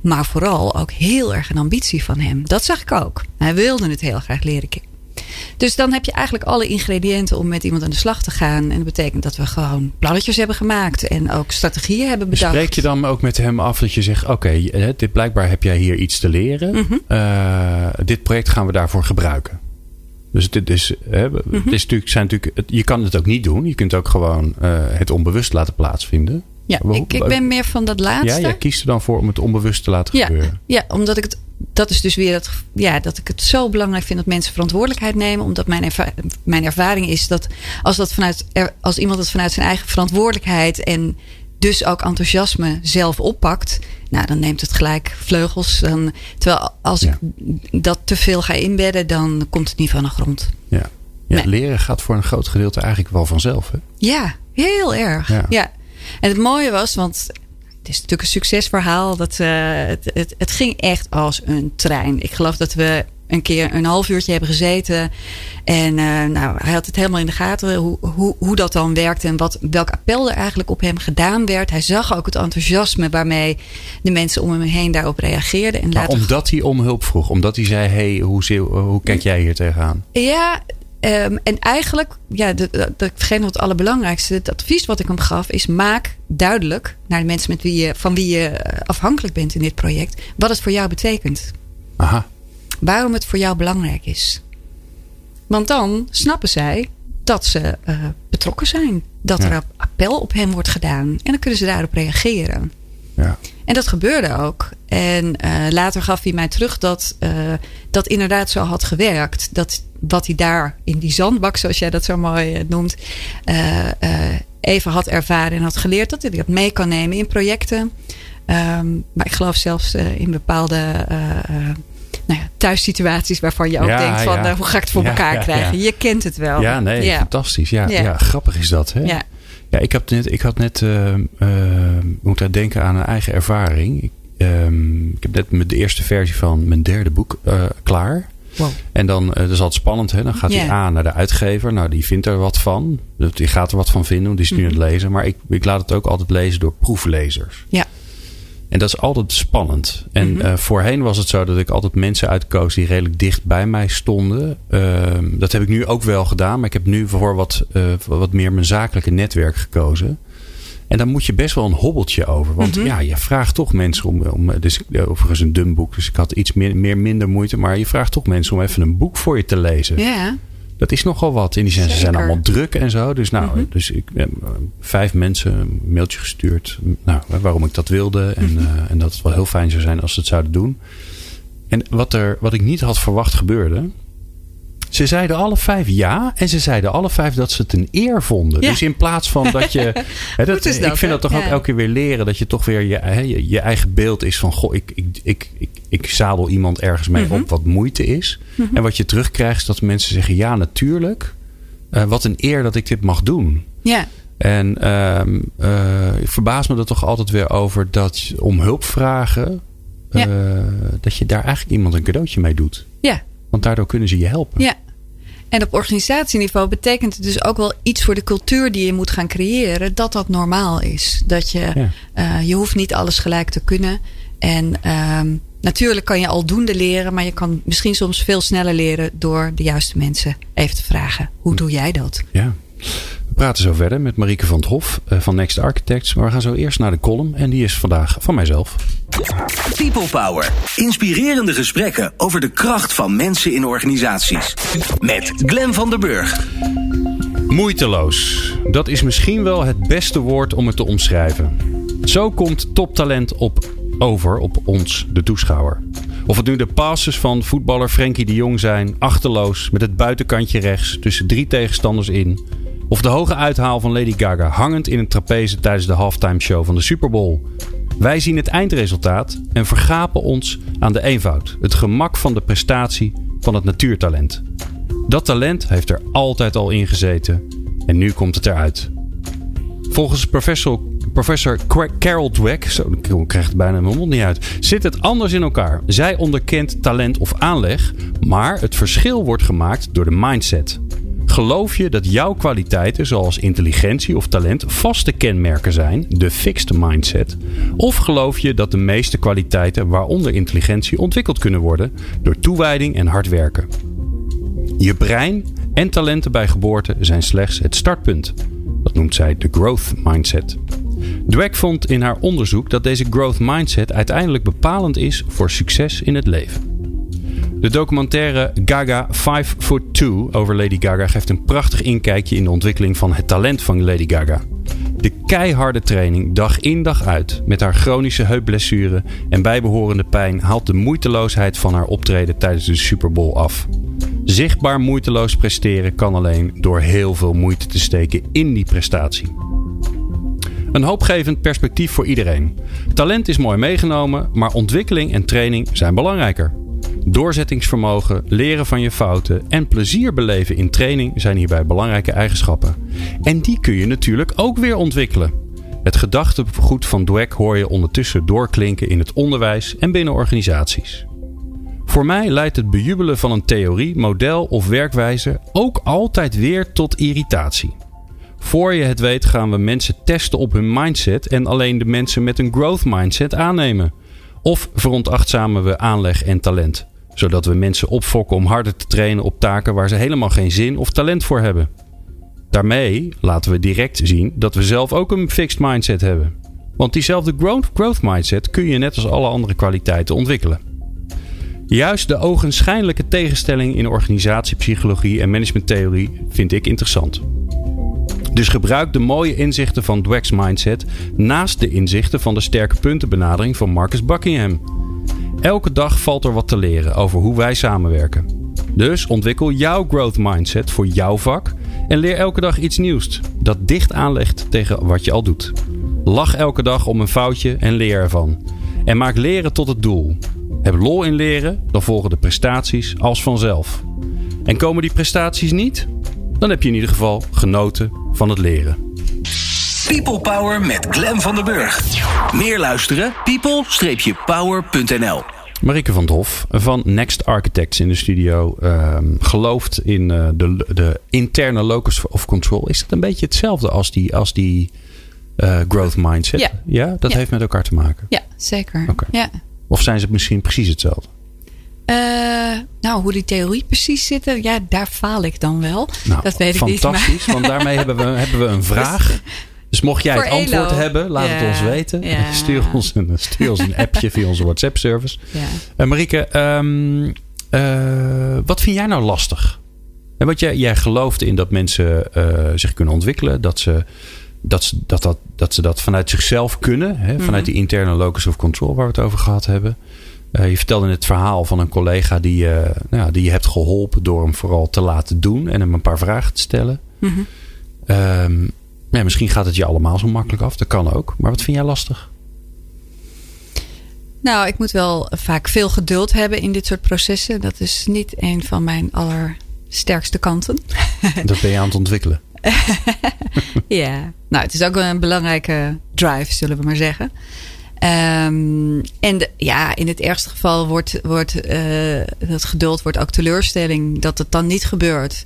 Maar vooral ook heel erg een ambitie van hem. Dat zag ik ook. Hij wilde het heel graag leren kennen. Dus dan heb je eigenlijk alle ingrediënten om met iemand aan de slag te gaan. En dat betekent dat we gewoon plannetjes hebben gemaakt en ook strategieën hebben bedacht.
Spreek je dan ook met hem af dat je zegt: Oké, okay, dit blijkbaar heb jij hier iets te leren.
Mhm.
Mm -hmm. uh, dit project gaan we daarvoor gebruiken. Dus het, is, hè,
Mhm.
het is natuurlijk, zijn natuurlijk, je kan het ook niet doen. Je kunt ook gewoon eh, het onbewust laten plaatsvinden.
Ja, ik, ik ben meer van dat laatste.
Ja, jij kiest er dan voor om het onbewust te laten
Ja,
gebeuren.
ja, omdat ik het. Dat is dus weer dat, ja, dat ik het zo belangrijk vind dat mensen verantwoordelijkheid nemen. Omdat mijn, erva- mijn ervaring is dat als, dat vanuit, als iemand het vanuit zijn eigen verantwoordelijkheid en dus ook enthousiasme zelf oppakt. Nou, dan neemt het gelijk vleugels. Dan, terwijl als
Ja.
ik dat te veel ga inbedden, dan komt het niet van de grond.
Ja. Ja,
Nee.
Leren gaat voor een groot gedeelte eigenlijk wel vanzelf. Hè?
Ja, heel erg.
Ja.
Ja. En het mooie was, want het is natuurlijk een succesverhaal. Dat, eh, het, het, het ging echt als een trein. Ik geloof dat we een keer een half uurtje hebben gezeten. En eh, nou, hij had het helemaal in de gaten hoe, hoe, hoe dat dan werkte. En wat, welk appel er eigenlijk op hem gedaan werd. Hij zag ook het enthousiasme waarmee de mensen om hem heen daarop reageerden. En
Maar
later
omdat hij om hulp vroeg. Omdat hij zei, hey, hoe, hoe kijk jij hier tegenaan?
Ja, ehm, en eigenlijk, ja, de, de, nog het allerbelangrijkste. Het advies wat ik hem gaf is: maak duidelijk naar de mensen met wie je, van wie je eh, afhankelijk bent in dit project, wat het voor jou betekent.
Aha.
Waarom het voor jou belangrijk is. Want dan snappen zij dat ze eh, betrokken zijn. Dat
Ja.
er een appel op hen wordt gedaan. En dan kunnen ze daarop reageren.
Ja.
En dat gebeurde ook. En eh, later gaf hij mij terug dat eh, dat inderdaad zo had gewerkt. Dat wat hij daar in die zandbak, zoals jij dat zo mooi noemt, even had ervaren en had geleerd. Dat hij dat mee kan nemen in projecten. Ehm, maar ik geloof zelfs in bepaalde nou ja, thuissituaties waarvan je ook
Ja,
denkt van
ja.
eh, hoe ga ik het voor elkaar krijgen. Je kent het wel.
Ja, nee,
Ja.
fantastisch. Ja, ja. Grappig is dat. Hè?
Ja.
Ja, ik, had net, ik had net uh, uh, moeten denken aan een eigen ervaring. Ik, um, ik heb net met de eerste versie van mijn derde boek uh, klaar.
Wow.
En dan, uh, dat is altijd spannend, hè? Dan gaat hij aan naar de uitgever. Nou, die vindt er wat van. Die gaat er wat van vinden, want die is nu
Mhm.
aan het lezen. Maar ik, ik laat het ook altijd lezen door proeflezers.
Ja.
En dat is altijd spannend. En
Mhm.
uh, voorheen was het zo dat ik altijd mensen uitkoos die redelijk dicht bij mij stonden. Uh, dat heb ik nu ook wel gedaan. Maar ik heb nu voor wat, uh, wat meer mijn zakelijke netwerk gekozen. En dan moet je best wel een hobbeltje over. Want
Mhm.
ja, je vraagt toch mensen om. om dus, overigens een dun boek, dus ik had iets meer, meer minder moeite. Maar je vraagt toch mensen om even een boek voor je te lezen.
Ja.
Dat is nogal wat. In die zin, ze zijn allemaal druk en zo. Dus nou,
Mhm.
dus ik heb eh, vijf mensen een mailtje gestuurd. Nou, waarom ik dat wilde. En,
Mhm.
eh, en dat het wel heel fijn zou zijn als ze het zouden doen. En wat, er, wat ik niet had verwacht gebeurde. Ze zeiden alle vijf ja. En ze zeiden alle vijf dat ze het een eer vonden.
Ja.
Dus in plaats van dat je. *laughs* Hè, dat, ik vind
hè?
dat toch ook elke keer weer leren. Dat je toch weer je, hè, je, je eigen beeld is van. Goh, ik, ik, ik, ik, ik zadel iemand ergens mee
Mhm.
op wat moeite is. En wat je terugkrijgt is dat mensen zeggen: ja, natuurlijk. Uh, wat een eer dat ik dit mag doen.
Ja.
En uh, uh, ik verbaas me er toch altijd weer over dat om hulp vragen.
Ja.
Uh, dat je daar eigenlijk iemand een cadeautje mee doet.
Ja.
Want daardoor kunnen ze je helpen.
Ja. En op organisatieniveau betekent het dus ook wel iets voor de cultuur die je moet gaan creëren, dat dat normaal is. Dat je,
Ja.
je hoeft niet alles gelijk te kunnen. En um, natuurlijk kan je aldoende leren, maar je kan misschien soms veel sneller leren door de juiste mensen even te vragen. Hoe doe jij dat?
Ja. We praten zo verder met Marieke van het Hof uh, van Next Architects. Maar we gaan zo eerst naar de column. En die is vandaag van mijzelf.
People Power. Inspirerende gesprekken over de kracht van mensen in organisaties. Met Glen van der Burg.
Moeiteloos. Dat is misschien wel het beste woord om het te omschrijven. Zo komt toptalent op over op ons, de toeschouwer. Of het nu de passes van voetballer Frenkie de Jong zijn, achterloos met het buitenkantje rechts tussen drie tegenstanders in. Of de hoge uithaal van Lady Gaga hangend in een trapeze tijdens de halftime show van de Super Bowl. Wij zien het eindresultaat en vergapen ons aan de eenvoud, het gemak van de prestatie van het natuurtalent. Dat talent heeft er altijd al in gezeten en nu komt het eruit. Volgens professor, professor Carol Dweck, zo ik het bijna mijn mond niet uit, zit het anders in elkaar. Zij onderkent talent of aanleg, maar het verschil wordt gemaakt door de mindset. Geloof je dat jouw kwaliteiten, zoals intelligentie of talent, vaste kenmerken zijn, de fixed mindset? Of geloof je dat de meeste kwaliteiten, waaronder intelligentie, ontwikkeld kunnen worden door toewijding en hard werken? Je brein en talenten bij geboorte zijn slechts het startpunt. Dat noemt zij de growth mindset. Dweck vond in haar onderzoek dat deze growth mindset uiteindelijk bepalend is voor succes in het leven. De documentaire Gaga 5 Foot 2 over Lady Gaga geeft een prachtig inkijkje in de ontwikkeling van het talent van Lady Gaga. De keiharde training dag in dag uit met haar chronische heupblessure en bijbehorende pijn haalt de moeiteloosheid van haar optreden tijdens de Super Bowl af. Zichtbaar moeiteloos presteren kan alleen door heel veel moeite te steken in die prestatie. Een hoopgevend perspectief voor iedereen. Talent is mooi meegenomen, maar ontwikkeling en training zijn belangrijker. Doorzettingsvermogen, leren van je fouten en plezier beleven in training zijn hierbij belangrijke eigenschappen. En die kun je natuurlijk ook weer ontwikkelen. Het gedachtegoed van Dweck hoor je ondertussen doorklinken in het onderwijs en binnen organisaties. Voor mij leidt het bejubelen van een theorie, model of werkwijze ook altijd weer tot irritatie. Voor je het weet gaan we mensen testen op hun mindset en alleen de mensen met een growth mindset aannemen. Of veronachtzamen we aanleg en talent, zodat we mensen opfokken om harder te trainen op taken waar ze helemaal geen zin of talent voor hebben. Daarmee laten we direct zien dat we zelf ook een fixed mindset hebben. Want diezelfde growth, growth mindset kun je net als alle andere kwaliteiten ontwikkelen. Juist de ogenschijnlijke tegenstelling in organisatiepsychologie en managementtheorie vind ik interessant. Dus gebruik de mooie inzichten van Dweck's mindset naast de inzichten van de sterke puntenbenadering van Marcus Buckingham. Elke dag valt er wat te leren over hoe wij samenwerken. Dus ontwikkel jouw growth mindset voor jouw vak en leer elke dag iets nieuws dat dicht aanlegt tegen wat je al doet. Lach elke dag om een foutje en leer ervan. En maak leren tot het doel. Heb lol in leren, dan volgen de prestaties als vanzelf. En komen die prestaties niet? Dan heb je in ieder geval genoten van het leren.
People Power met Glen van der Burg. Meer luisteren? people-power.nl
Marike van Hof van Next Architects in de studio ehm, gelooft in eh, de, de interne locus of control. Is dat een beetje hetzelfde als die, als die eh, growth mindset?
Ja.
dat
Ja.
heeft met elkaar te maken.
Ja, zeker.
Oké.
Ja.
Of zijn ze misschien precies hetzelfde?
Eh, nou, hoe die theorie precies zit, eh, ja, daar faal ik dan wel.
Nou,
dat weet ik niet.
fantastisch, want daarmee hebben we, *laughs* hebben we een vraag. Dus mocht jij het antwoord
Elo.
hebben, laat het ons weten.
ja. *laughs*
Stuur, ons een, stuur ons een appje via onze WhatsApp-service.
Ja.
Eh Marieke, ehm, eh, wat vind jij nou lastig? En want jij, jij gelooft in dat mensen zich kunnen ontwikkelen. Dat ze dat, ze- dat, dat, dat ze dat vanuit zichzelf kunnen. Hè? Vanuit die interne locus of control waar we het over gehad hebben. Eh, je vertelde het verhaal van een collega die, eh, nou die je hebt geholpen door hem vooral te laten doen en hem een paar vragen te stellen.
Mhm.
Ehm, ja, misschien gaat het je allemaal zo makkelijk af. Dat kan ook. Maar wat vind jij lastig?
Nou, ik moet wel vaak veel geduld hebben in dit soort processen. Dat is niet een van mijn allersterkste kanten. *laughs*
Dat ben je aan het ontwikkelen. *laughs*
Ja, nou, het is ook een belangrijke drive, zullen we maar zeggen. Ehm, en de- ja, in het ergste geval wordt, wordt eh, dat geduld wordt ook teleurstelling dat het dan niet gebeurt.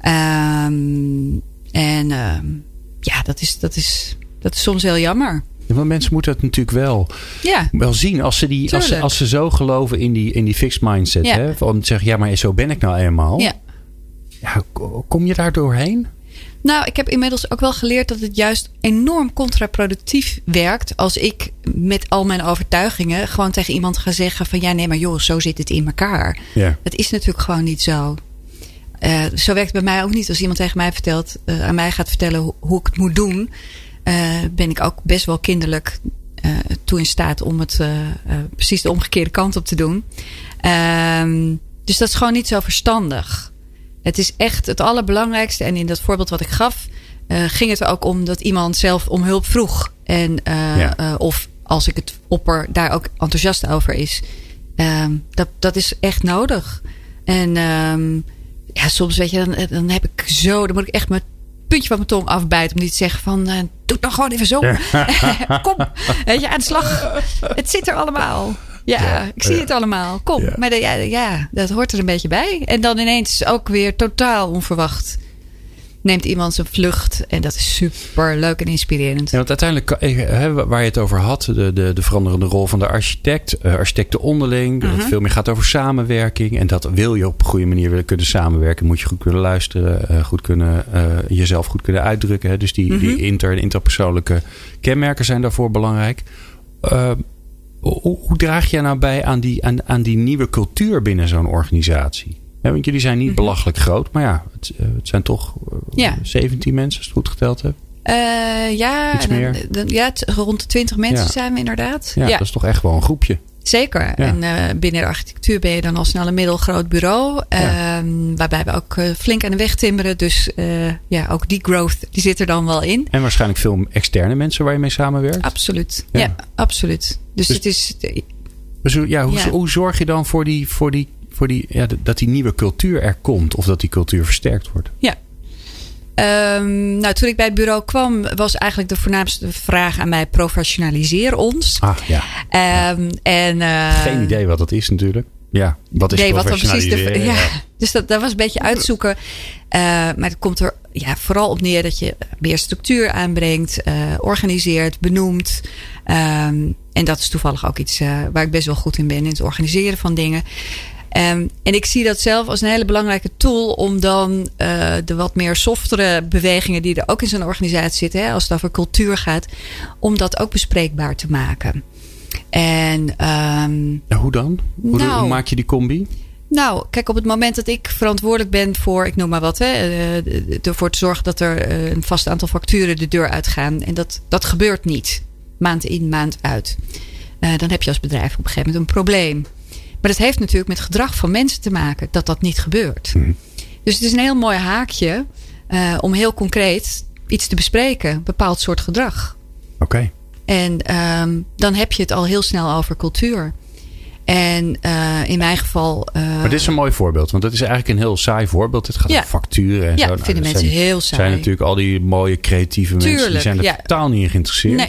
Ehm, en ehm, ja, dat is, dat, is, dat is soms heel jammer.
Ja, want mensen moeten het natuurlijk wel,
Ja,
wel zien. Als ze, die, als, ze, als ze zo geloven in die, in die fixed mindset.
Ja.
Hè, om te zeggen, ja, maar zo ben ik nou eenmaal.
ja.
Ja, ko- kom je daar doorheen?
Nou, ik heb inmiddels ook wel geleerd dat het juist enorm contraproductief werkt. Als ik met al mijn overtuigingen gewoon tegen iemand ga zeggen: van ja, nee, maar joh, zo zit het in elkaar.
Ja.
Het is natuurlijk gewoon niet zo. Eh, zo werkt het bij mij ook niet. Als iemand tegen mij vertelt, eh, aan mij gaat vertellen hoe, hoe ik het moet doen, eh, ben ik ook best wel kinderlijk toe in staat om het precies de omgekeerde kant op te doen. Ehm, dus dat is gewoon niet zo verstandig. Het is echt het allerbelangrijkste. En in dat voorbeeld wat ik gaf, eh, ging het er ook om dat iemand zelf om hulp vroeg. En eh,
Ja.
eh, of als ik het opper, daar ook enthousiast over is. Ehm, dat, dat is echt nodig. En ehm, ja, soms weet je, dan, dan heb ik zo, dan moet ik echt mijn puntje van mijn tong afbijten om niet te zeggen van, doe het nou gewoon even zo. *laughs* Kom, weet je, aan de slag. Het zit er allemaal. Ja,
Ja,
ik zie
ja.
het allemaal. Kom.
Ja.
Maar de, ja, ja, dat hoort er een beetje bij. En dan ineens ook weer totaal onverwacht neemt iemand zijn vlucht. En dat is super leuk en inspirerend.
Ja, want uiteindelijk, waar je het over had, de, de, de veranderende rol van de architect, eh, architecten onderling, dat het veel meer gaat over samenwerking. En dat wil je op een goede manier willen kunnen samenwerken, moet je goed kunnen luisteren, eh, goed kunnen, eh, jezelf goed kunnen uitdrukken. Dus die, die inter- en interpersoonlijke kenmerken zijn daarvoor belangrijk. Eh, Hoe, hoe draag jij nou bij aan die, aan, aan die nieuwe cultuur binnen zo'n organisatie? Ja, want jullie zijn niet
Mhm.
belachelijk groot, maar ja, het, eh, het zijn toch eh,
Ja.
17 mensen, als ik het goed geteld heb.
Eh, ja, dan- dan- ja, rond de 20 mensen
Ja.
zijn we inderdaad.
Ja, dat is toch echt wel een groepje.
Zeker. En eh, binnen de architectuur ben je dan al snel een middelgroot bureau. ehm, waarbij we ook eh, flink aan de weg timmeren. Dus eh, ja, ook die growth die zit er dan wel in.
En waarschijnlijk veel externe mensen waar je mee samenwerkt.
Absoluut.
Ja.
Ja, absoluut. Dus,
Dus-
het is.
Dus ja, hoe,
Ja.
hoe zorg je dan voor, die, voor, die, voor die, ja, dat die nieuwe cultuur er komt? Of dat die cultuur versterkt wordt?
Ja. Ehm, nou, toen ik bij het bureau kwam, was eigenlijk de voornaamste vraag aan mij: professionaliseer ons.
Ah ja,
Ehm, en, eh,
geen idee wat dat is natuurlijk. Ja, wat is
nee, wat dan precies de. *laughs* Ja, dus dat, dat was een beetje uitzoeken. Eh, maar het komt er ja, vooral op neer dat je meer structuur aanbrengt, eh, organiseert, benoemt. Ehm, en dat is toevallig ook iets waar ik best wel goed in ben, in het organiseren van dingen. Ehm, en ik zie dat zelf als een hele belangrijke tool om dan eh, de wat meer softere bewegingen die er ook in zo'n organisatie zitten, hè, als het over cultuur gaat, om dat ook bespreekbaar te maken. En ehm,
hoe dan? Hoe,
Nou.
hoe maak je die combi?
nou, kijk, op het moment dat ik verantwoordelijk ben voor, ik noem maar wat, hè, eh, ervoor te zorgen dat er eh, een vast aantal facturen de deur uitgaan. En dat, dat gebeurt niet. Maand in, maand uit. Dan heb je als bedrijf op een gegeven moment een probleem. Maar dat heeft natuurlijk met gedrag van mensen te maken dat dat niet gebeurt. Dus het is een heel mooi haakje eh, om heel concreet iets te bespreken, een bepaald soort gedrag.
Oké.
En ehm, dan heb je het al heel snel over cultuur. En eh, in mijn geval. eh,
Maar dit is een mooi voorbeeld, want dat is eigenlijk een heel saai voorbeeld. Het gaat
Ja.
om facturen en
Ja,
zo. Nou,
vinden mensen
zijn,
heel saai.
zijn natuurlijk al die mooie creatieve mensen, die
Tuurlijk,
zijn er
ja.
totaal niet in geïnteresseerd.
Nee.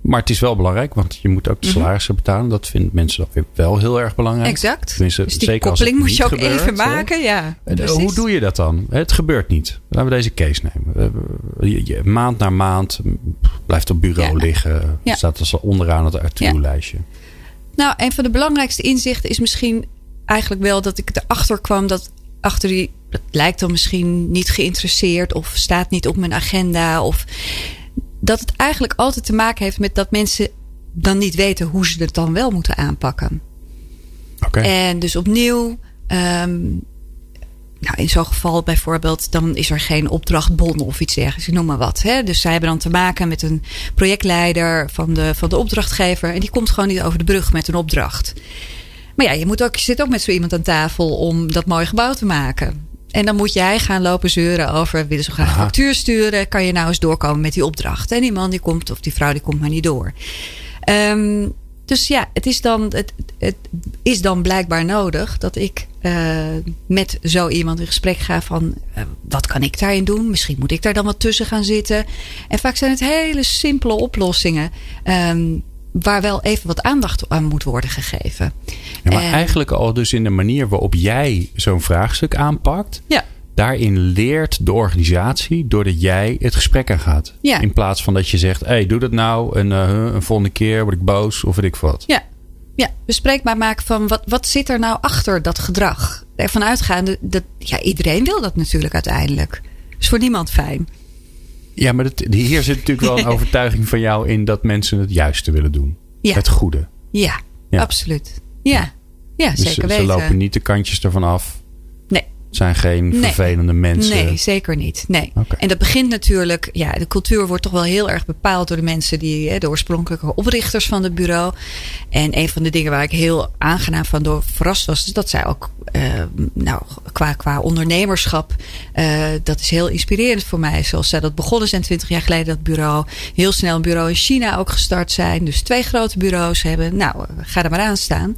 Maar het is wel belangrijk, want je moet ook de
Mhm.
salarissen betalen. Dat vinden mensen dan weer wel heel erg belangrijk.
Exact.
Tenminste,
dus die
zeker
koppeling moet je ook
gebeurt,
even
hè.
maken. Ja,
eh,
precies.
Hoe doe je dat dan? Het gebeurt niet. Laten we deze case nemen. Je- Maand na maand blijft op bureau
Ja.
liggen.
Ja.
Staat als onderaan het Arturo-lijstje.
Nou, een van de belangrijkste inzichten is misschien eigenlijk wel dat ik erachter kwam dat achter die. Dat lijkt dan misschien niet geïnteresseerd of staat niet op mijn agenda. Of dat het eigenlijk altijd te maken heeft met dat mensen dan niet weten hoe ze het dan wel moeten aanpakken. En dus opnieuw, ehm, nou in zo'n geval bijvoorbeeld, dan is er geen opdrachtbon of iets dergelijks, ik noem maar wat. Hè? Dus zij hebben dan te maken met een projectleider van de, van de opdrachtgever en die komt gewoon niet over de brug met een opdracht. Maar ja, je, moet ook, je zit ook met zo iemand aan tafel om dat mooie gebouw te maken. En dan moet jij gaan lopen zeuren over, willen ze graag een factuur sturen, kan je nou eens doorkomen met die opdracht? En die man die komt, of die vrouw die komt maar niet door. Ehm, dus ja, het is, dan, het, het is dan blijkbaar nodig dat ik eh, met zo iemand in gesprek ga van eh, wat kan ik daarin doen? Misschien moet ik daar dan wat tussen gaan zitten. En vaak zijn het hele simpele oplossingen ehm, waar wel even wat aandacht aan moet worden gegeven.
Ja, maar
En-
eigenlijk al dus in de manier waarop jij zo'n vraagstuk aanpakt.
Ja.
Daarin leert de organisatie doordat jij het gesprek aangaat.
Ja.
In plaats van dat je zegt, hé, hey, doe dat nou. En eh, een volgende keer word ik boos of weet ik wat.
Ja, ja bespreekbaar maken van wat, wat zit er nou achter dat gedrag? Ervan uitgaande dat ja, iedereen wil dat natuurlijk uiteindelijk. Is voor niemand fijn.
Ja, maar dat, hier zit natuurlijk wel een *laughs* overtuiging van jou in dat mensen het juiste willen doen.
Ja.
Het goede.
Ja,
Ja.
absoluut. Ja, ja
Dus
zeker
ze, ze
weten.
lopen niet de kantjes ervan af. Zijn geen
Nee.
vervelende mensen.
Nee, zeker niet. Nee. En dat begint natuurlijk, ja, de cultuur wordt toch wel heel erg bepaald door de mensen die, hè, de oorspronkelijke oprichters van het bureau. En een van de dingen waar ik heel aangenaam van door verrast was, is dat zij ook, eh, nou, qua, qua ondernemerschap, eh, dat is heel inspirerend voor mij. Zoals zij dat begonnen zijn 20 jaar geleden, dat bureau. Heel snel een bureau in China ook gestart zijn. Dus twee grote bureaus hebben. Nou, eh, ga er maar aan staan.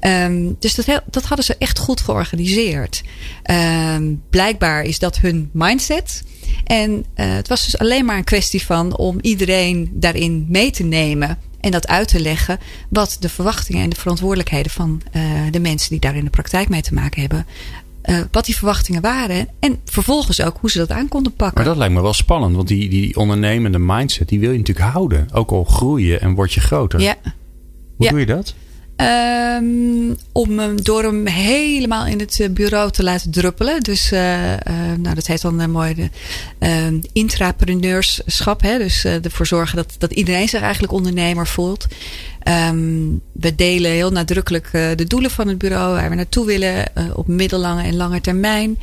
Ehm, dus dat, dat hadden ze echt goed georganiseerd. Ehm, blijkbaar is dat hun mindset. En eh, het was dus alleen maar een kwestie van om iedereen daarin mee te nemen. En dat uit te leggen wat de verwachtingen en de verantwoordelijkheden van eh, de mensen die daar in de praktijk mee te maken hebben. eh, wat die verwachtingen waren. En vervolgens ook hoe ze dat aan konden pakken.
Maar dat lijkt me wel spannend. Want die, die ondernemende mindset, die wil je natuurlijk houden. Ook al groei je en word je groter.
ja.
Hoe
ja.
doe je dat?
Ehm, om door hem helemaal in het eh, bureau te laten druppelen. Dus uh, uh, nou, dat heet dan uh, mooi de ehm, intrapreneurschap. Hè? Dus ervoor zorgen dat, dat iedereen zich eigenlijk ondernemer voelt. Um, we delen heel nadrukkelijk de doelen van het bureau, waar we naartoe willen op middellange en lange termijn.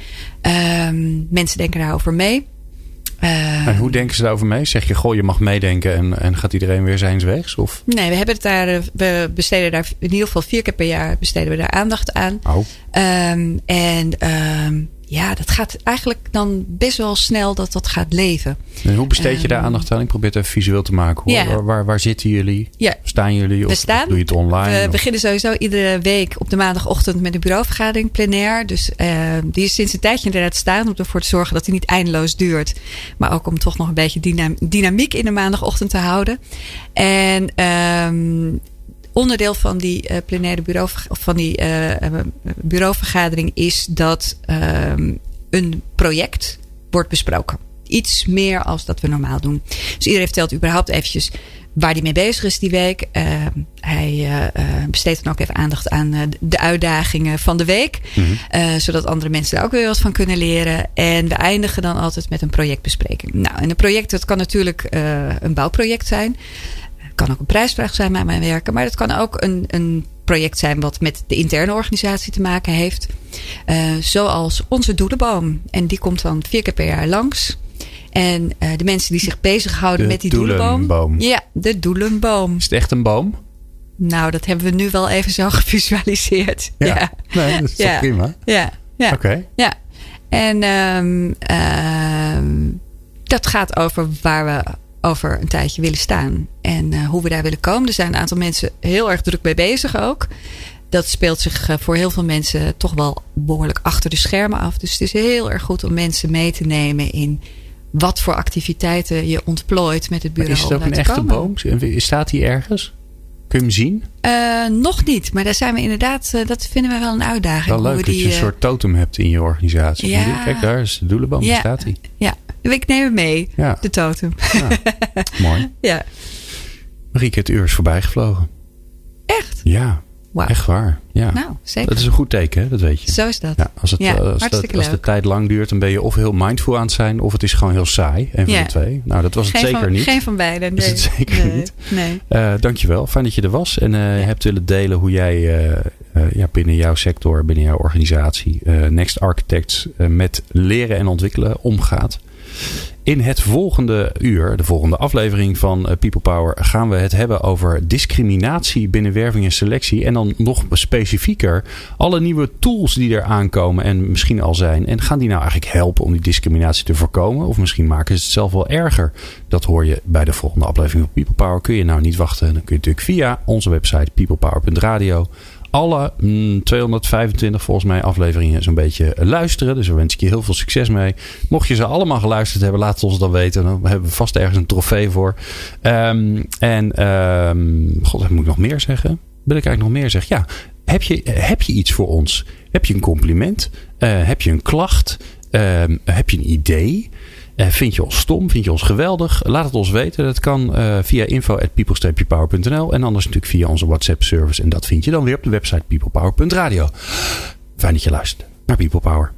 Mensen denken daarover mee.
Uh, en hoe denken ze daarover mee? Zeg je, goh, je mag meedenken en, en gaat iedereen weer zijns wegs? Of?
Nee, we hebben het daar, we besteden daar in ieder geval vier keer per jaar besteden we daar aandacht aan.
Oh.
Um, en um, ja, dat gaat eigenlijk dan best wel snel dat dat gaat leven.
En hoe besteed je daar aandacht aan? Ik probeer het even visueel te maken. Hoor.
Ja.
Waar, waar, waar, zitten jullie?
Ja.
Staan jullie? Of,
we staan,
of doe je het online?
We
of?
beginnen sowieso iedere week op de maandagochtend met een bureauvergadering plenair. Dus uh, die is sinds een tijdje inderdaad staan om ervoor te zorgen dat die niet eindeloos duurt. Maar ook om toch nog een beetje dynam dynamiek in de maandagochtend te houden. En um, onderdeel van die uh, plenaire bureau, of van die uh, bureauvergadering is dat um, een project wordt besproken. Iets meer als dat we normaal doen. Dus iedereen vertelt überhaupt eventjes waar hij mee bezig is die week. Uh, hij uh, besteedt dan ook even aandacht aan uh, de uitdagingen van de week.
Mhm.
Mm -hmm. zodat andere mensen daar ook weer wat van kunnen leren. En we eindigen dan altijd met een projectbespreking. Nou, en een project, dat kan natuurlijk een bouwproject zijn. Kan ook een prijsvraag zijn bij mijn werken. Maar het kan ook een, een project zijn wat met de interne organisatie te maken heeft. Uh, zoals onze doelenboom. En die komt dan vier keer per jaar langs. En uh, de mensen die zich bezighouden
de
met die
doelenboom.
doelenboom. Ja, de doelenboom.
Is het echt een boom?
Nou, dat hebben we nu wel even zo *laughs* gevisualiseerd.
Ja,
ja.
Nee, dat is
ja.
prima.
Ja, ja.
Oké. Okay.
Ja. En um, um, dat gaat over waar we over een tijdje willen staan. En uh, hoe we daar willen komen. Er zijn een aantal mensen heel erg druk mee bezig ook. Dat speelt zich uh, voor heel veel mensen toch wel behoorlijk achter de schermen af. Dus het is heel erg goed om mensen mee te nemen in wat voor activiteiten je ontplooit met het bureau.
Maar is het ook een echte boom? Staat die ergens? Kun je hem zien?
Uh, nog niet, maar daar zijn we inderdaad, uh, dat vinden we wel een uitdaging.
Wel leuk dat
die,
je een soort totem hebt in je organisatie.
Ja.
Kijk, daar is de doelenboom,
ja.
daar staat hij.
Ja, ik neem hem mee,
ja.
de totem.
Ja. *laughs* Mooi.
Ja.
Marieke, het uur is voorbij gevlogen.
Echt?
Ja.
Wow.
Echt waar. Ja.
Nou, zeker.
Dat is een goed teken, hè? dat weet je.
Zo is dat.
Ja, als, het,
ja,
als, dat, als de tijd lang duurt, dan ben je of heel mindful aan het zijn, of het is gewoon heel saai. En van
ja.
de twee. Nou, dat was het
geen
zeker
van,
niet.
Geen van beide. Nee.
Dat is het zeker
nee.
niet.
Nee.
Uh, dankjewel. Fijn dat je er was en uh,
ja.
hebt willen delen hoe jij uh, ja, binnen jouw sector, binnen jouw organisatie, Next Architects, met leren en ontwikkelen omgaat. In het volgende uur, de volgende aflevering van People Power, gaan we het hebben over discriminatie binnen werving en selectie. En dan nog specifieker alle nieuwe tools die er aankomen en misschien al zijn. En gaan die nou eigenlijk helpen om die discriminatie te voorkomen? Of misschien maken ze het zelf wel erger? Dat hoor je bij de volgende aflevering van People Power. Kun je nou niet wachten? Dan kun je natuurlijk via onze website peoplepower.radio alle mm, 225 volgens mij afleveringen zo'n beetje luisteren. Dus daar wens ik je heel veel succes mee. Mocht je ze allemaal geluisterd hebben, laat het ons dan weten. Dan hebben we vast ergens een trofee voor. Um, en um, god, wat moet ik nog meer zeggen? Wil ik eigenlijk nog meer zeggen? Ja, heb je, heb je iets voor ons? Heb je een compliment? Uh, heb je een klacht? Uh, heb je een idee? Uh, vind je ons stom? Vind je ons geweldig? Laat het ons weten. Dat kan uh, via info.people-power.nl en anders natuurlijk via onze WhatsApp service. En dat vind je dan weer op de website peoplepower.radio. Fijn dat je luistert naar People Power.